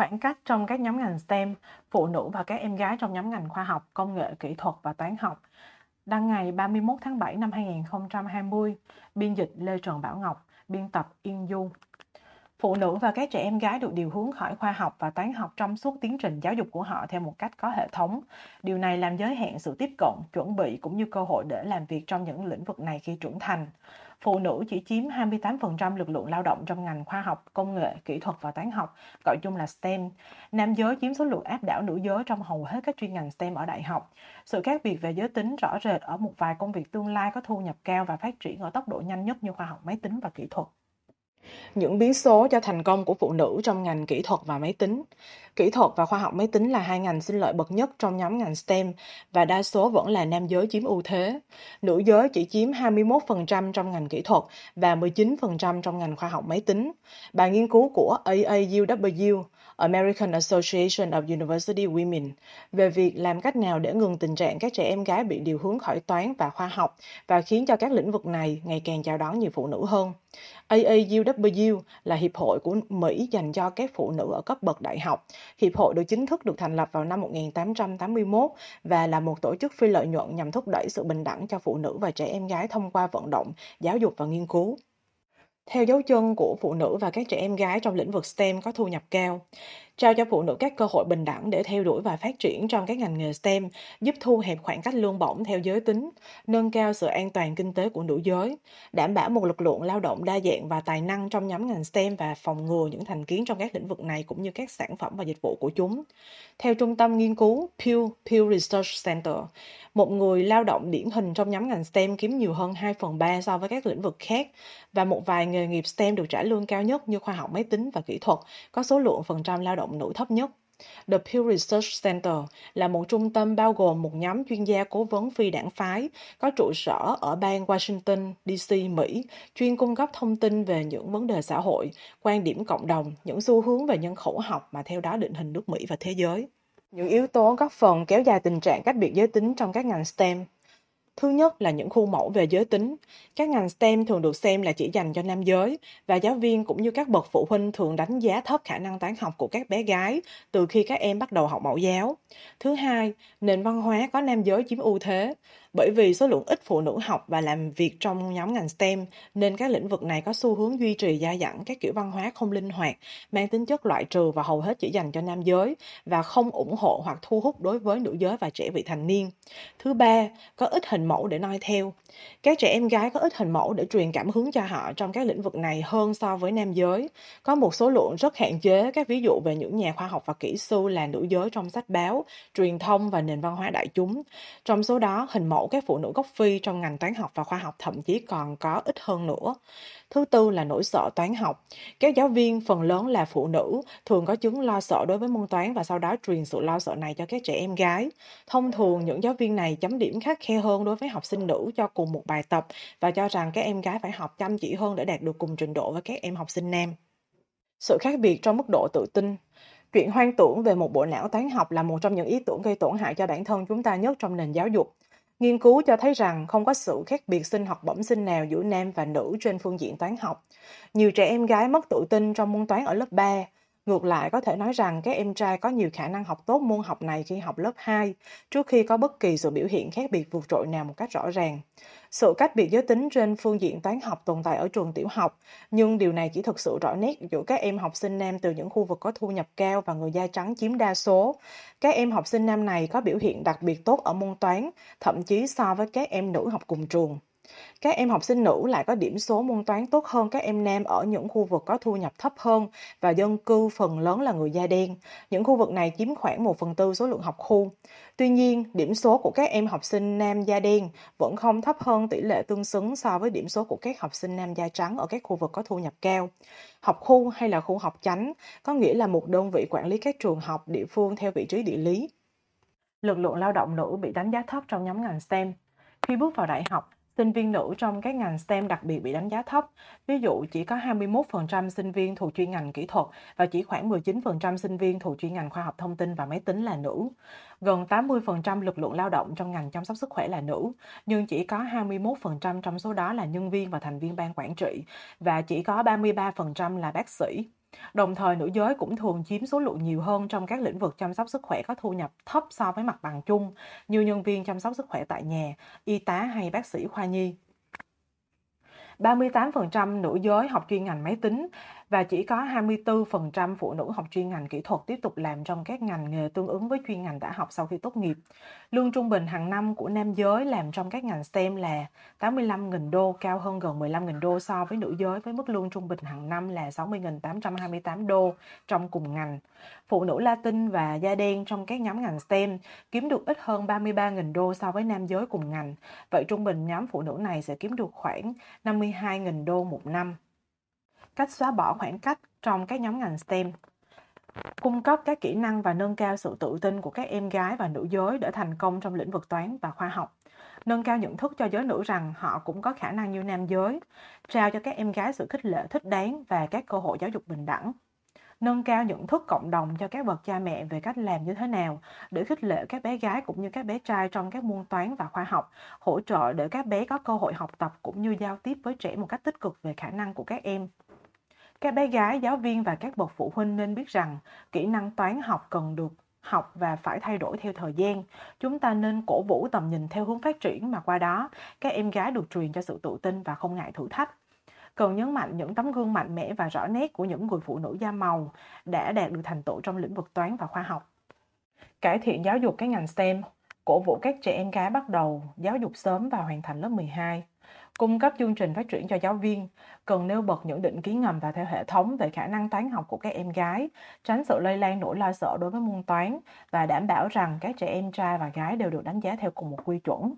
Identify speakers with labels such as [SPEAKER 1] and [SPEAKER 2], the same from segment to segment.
[SPEAKER 1] Khoảng cách trong các nhóm ngành STEM, phụ nữ và các em gái trong nhóm ngành khoa học, công nghệ, kỹ thuật và toán học. Đăng ngày 31 tháng 7 năm 2020, biên dịch Lê Trần Bảo Ngọc, biên tập Yên Du. Phụ nữ và các trẻ em gái được điều hướng khỏi khoa học và toán học trong suốt tiến trình giáo dục của họ theo một cách có hệ thống. Điều này làm giới hạn sự tiếp cận, chuẩn bị cũng như cơ hội để làm việc trong những lĩnh vực này khi trưởng thành phụ nữ chỉ chiếm 28% lực lượng lao động trong ngành khoa học, công nghệ, kỹ thuật và toán học, gọi chung là STEM. Nam giới chiếm số lượng áp đảo nữ giới trong hầu hết các chuyên ngành STEM ở đại học. Sự khác biệt về giới tính rõ rệt ở một vài công việc tương lai có thu nhập cao và phát triển ở tốc độ nhanh nhất như khoa học máy tính và kỹ thuật. Những biến số cho thành công của phụ nữ trong ngành kỹ thuật và máy tính. Kỹ thuật và khoa học máy tính là hai ngành sinh lợi bậc nhất trong nhóm ngành STEM và đa số vẫn là nam giới chiếm ưu thế. Nữ giới chỉ chiếm 21% trong ngành kỹ thuật và 19% trong ngành khoa học máy tính. Bài nghiên cứu của AAUW American Association of University Women, về việc làm cách nào để ngừng tình trạng các trẻ em gái bị điều hướng khỏi toán và khoa học và khiến cho các lĩnh vực này ngày càng chào đón nhiều phụ nữ hơn. AAUW là hiệp hội của Mỹ dành cho các phụ nữ ở cấp bậc đại học. Hiệp hội được chính thức được thành lập vào năm 1881 và là một tổ chức phi lợi nhuận nhằm thúc đẩy sự bình đẳng cho phụ nữ và trẻ em gái thông qua vận động, giáo dục và nghiên cứu theo dấu chân của phụ nữ và các trẻ em gái trong lĩnh vực STEM có thu nhập cao trao cho phụ nữ các cơ hội bình đẳng để theo đuổi và phát triển trong các ngành nghề STEM, giúp thu hẹp khoảng cách lương bổng theo giới tính, nâng cao sự an toàn kinh tế của nữ giới, đảm bảo một lực lượng lao động đa dạng và tài năng trong nhóm ngành STEM và phòng ngừa những thành kiến trong các lĩnh vực này cũng như các sản phẩm và dịch vụ của chúng. Theo trung tâm nghiên cứu Pew Pew Research Center, một người lao động điển hình trong nhóm ngành STEM kiếm nhiều hơn 2 phần 3 so với các lĩnh vực khác và một vài nghề nghiệp STEM được trả lương cao nhất như khoa học máy tính và kỹ thuật có số lượng phần trăm lao động động nữ thấp nhất. The Pew Research Center là một trung tâm bao gồm một nhóm chuyên gia cố vấn phi đảng phái có trụ sở ở bang Washington, D.C., Mỹ, chuyên cung cấp thông tin về những vấn đề xã hội, quan điểm cộng đồng, những xu hướng về nhân khẩu học mà theo đó định hình nước Mỹ và thế giới. Những yếu tố góp phần kéo dài tình trạng cách biệt giới tính trong các ngành STEM Thứ nhất là những khu mẫu về giới tính. Các ngành STEM thường được xem là chỉ dành cho nam giới và giáo viên cũng như các bậc phụ huynh thường đánh giá thấp khả năng toán học của các bé gái từ khi các em bắt đầu học mẫu giáo. Thứ hai, nền văn hóa có nam giới chiếm ưu thế. Bởi vì số lượng ít phụ nữ học và làm việc trong nhóm ngành STEM nên các lĩnh vực này có xu hướng duy trì gia dẳng các kiểu văn hóa không linh hoạt, mang tính chất loại trừ và hầu hết chỉ dành cho nam giới và không ủng hộ hoặc thu hút đối với nữ giới và trẻ vị thành niên. Thứ ba, có ít hình mẫu để noi theo. Các trẻ em gái có ít hình mẫu để truyền cảm hứng cho họ trong các lĩnh vực này hơn so với nam giới. Có một số lượng rất hạn chế các ví dụ về những nhà khoa học và kỹ sư là nữ giới trong sách báo, truyền thông và nền văn hóa đại chúng. Trong số đó, hình mẫu các phụ nữ gốc Phi trong ngành toán học và khoa học thậm chí còn có ít hơn nữa. Thứ tư là nỗi sợ toán học. Các giáo viên phần lớn là phụ nữ, thường có chứng lo sợ đối với môn toán và sau đó truyền sự lo sợ này cho các trẻ em gái. Thông thường những giáo viên này chấm điểm khắc khe hơn đối với học sinh nữ cho cùng một bài tập và cho rằng các em gái phải học chăm chỉ hơn để đạt được cùng trình độ với các em học sinh nam. Sự khác biệt trong mức độ tự tin Chuyện hoang tưởng về một bộ não toán học là một trong những ý tưởng gây tổn hại cho bản thân chúng ta nhất trong nền giáo dục. Nghiên cứu cho thấy rằng không có sự khác biệt sinh học bẩm sinh nào giữa nam và nữ trên phương diện toán học. Nhiều trẻ em gái mất tự tin trong môn toán ở lớp 3. Ngược lại, có thể nói rằng các em trai có nhiều khả năng học tốt môn học này khi học lớp 2, trước khi có bất kỳ sự biểu hiện khác biệt vượt trội nào một cách rõ ràng. Sự cách biệt giới tính trên phương diện toán học tồn tại ở trường tiểu học, nhưng điều này chỉ thực sự rõ nét giữa các em học sinh nam từ những khu vực có thu nhập cao và người da trắng chiếm đa số. Các em học sinh nam này có biểu hiện đặc biệt tốt ở môn toán, thậm chí so với các em nữ học cùng trường. Các em học sinh nữ lại có điểm số môn toán tốt hơn các em nam ở những khu vực có thu nhập thấp hơn và dân cư phần lớn là người da đen. Những khu vực này chiếm khoảng 1 phần tư số lượng học khu. Tuy nhiên, điểm số của các em học sinh nam da đen vẫn không thấp hơn tỷ lệ tương xứng so với điểm số của các học sinh nam da trắng ở các khu vực có thu nhập cao. Học khu hay là khu học chánh có nghĩa là một đơn vị quản lý các trường học địa phương theo vị trí địa lý. Lực lượng lao động nữ bị đánh giá thấp trong nhóm ngành STEM. Khi bước vào đại học, Sinh viên nữ trong các ngành STEM đặc biệt bị đánh giá thấp. Ví dụ, chỉ có 21% sinh viên thuộc chuyên ngành kỹ thuật và chỉ khoảng 19% sinh viên thuộc chuyên ngành khoa học thông tin và máy tính là nữ. Gần 80% lực lượng lao động trong ngành chăm sóc sức khỏe là nữ, nhưng chỉ có 21% trong số đó là nhân viên và thành viên ban quản trị và chỉ có 33% là bác sĩ. Đồng thời nữ giới cũng thường chiếm số lượng nhiều hơn trong các lĩnh vực chăm sóc sức khỏe có thu nhập thấp so với mặt bằng chung như nhân viên chăm sóc sức khỏe tại nhà, y tá hay bác sĩ khoa nhi. 38% nữ giới học chuyên ngành máy tính và chỉ có 24% phụ nữ học chuyên ngành kỹ thuật tiếp tục làm trong các ngành nghề tương ứng với chuyên ngành đã học sau khi tốt nghiệp. Lương trung bình hàng năm của nam giới làm trong các ngành STEM là 85.000 đô, cao hơn gần 15.000 đô so với nữ giới với mức lương trung bình hàng năm là 60.828 đô trong cùng ngành. Phụ nữ Latin và da đen trong các nhóm ngành STEM kiếm được ít hơn 33.000 đô so với nam giới cùng ngành. Vậy trung bình nhóm phụ nữ này sẽ kiếm được khoảng 52.000 đô một năm cách xóa bỏ khoảng cách trong các nhóm ngành STEM, cung cấp các kỹ năng và nâng cao sự tự tin của các em gái và nữ giới để thành công trong lĩnh vực toán và khoa học, nâng cao nhận thức cho giới nữ rằng họ cũng có khả năng như nam giới, trao cho các em gái sự khích lệ thích đáng và các cơ hội giáo dục bình đẳng. Nâng cao nhận thức cộng đồng cho các bậc cha mẹ về cách làm như thế nào để khích lệ các bé gái cũng như các bé trai trong các môn toán và khoa học, hỗ trợ để các bé có cơ hội học tập cũng như giao tiếp với trẻ một cách tích cực về khả năng của các em. Các bé gái, giáo viên và các bậc phụ huynh nên biết rằng kỹ năng toán học cần được học và phải thay đổi theo thời gian. Chúng ta nên cổ vũ tầm nhìn theo hướng phát triển mà qua đó các em gái được truyền cho sự tự tin và không ngại thử thách. Cần nhấn mạnh những tấm gương mạnh mẽ và rõ nét của những người phụ nữ da màu đã đạt được thành tựu trong lĩnh vực toán và khoa học. Cải thiện giáo dục các ngành STEM, cổ vũ các trẻ em gái bắt đầu giáo dục sớm và hoàn thành lớp 12 cung cấp chương trình phát triển cho giáo viên, cần nêu bật những định kiến ngầm và theo hệ thống về khả năng toán học của các em gái, tránh sự lây lan nỗi lo sợ đối với môn toán và đảm bảo rằng các trẻ em trai và gái đều được đánh giá theo cùng một quy chuẩn.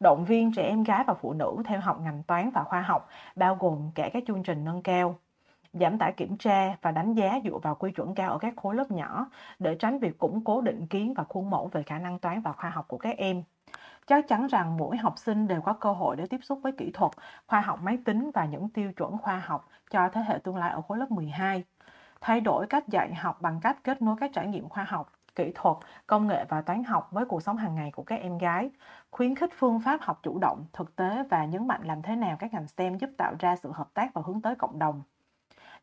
[SPEAKER 1] Động viên trẻ em gái và phụ nữ theo học ngành toán và khoa học, bao gồm cả các chương trình nâng cao giảm tải kiểm tra và đánh giá dựa vào quy chuẩn cao ở các khối lớp nhỏ để tránh việc củng cố định kiến và khuôn mẫu về khả năng toán và khoa học của các em. Chắc chắn rằng mỗi học sinh đều có cơ hội để tiếp xúc với kỹ thuật, khoa học máy tính và những tiêu chuẩn khoa học cho thế hệ tương lai ở khối lớp 12. Thay đổi cách dạy học bằng cách kết nối các trải nghiệm khoa học, kỹ thuật, công nghệ và toán học với cuộc sống hàng ngày của các em gái, khuyến khích phương pháp học chủ động, thực tế và nhấn mạnh làm thế nào các ngành STEM giúp tạo ra sự hợp tác và hướng tới cộng đồng.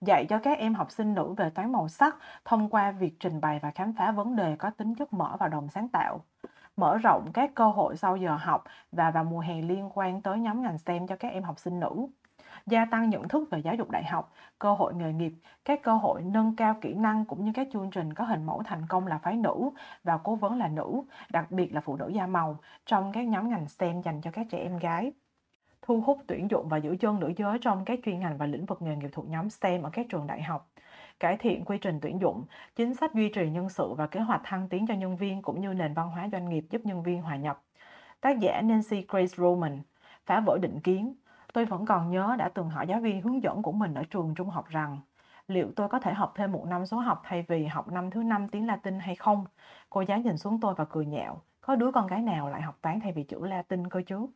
[SPEAKER 1] Dạy cho các em học sinh nữ về toán màu sắc thông qua việc trình bày và khám phá vấn đề có tính chất mở và đồng sáng tạo mở rộng các cơ hội sau giờ học và vào mùa hè liên quan tới nhóm ngành STEM cho các em học sinh nữ. Gia tăng nhận thức về giáo dục đại học, cơ hội nghề nghiệp, các cơ hội nâng cao kỹ năng cũng như các chương trình có hình mẫu thành công là phái nữ và cố vấn là nữ, đặc biệt là phụ nữ da màu trong các nhóm ngành STEM dành cho các trẻ em gái. Thu hút tuyển dụng và giữ chân nữ giới trong các chuyên ngành và lĩnh vực nghề nghiệp thuộc nhóm STEM ở các trường đại học cải thiện quy trình tuyển dụng, chính sách duy trì nhân sự và kế hoạch thăng tiến cho nhân viên cũng như nền văn hóa doanh nghiệp giúp nhân viên hòa nhập. Tác giả Nancy Grace Roman, phá vỡ định kiến. Tôi vẫn còn nhớ đã từng hỏi giáo viên hướng dẫn của mình ở trường trung học rằng liệu tôi có thể học thêm một năm số học thay vì học năm thứ năm tiếng Latin hay không? Cô giáo nhìn xuống tôi và cười nhẹo. Có đứa con gái nào lại học toán thay vì chữ Latin cơ chứ?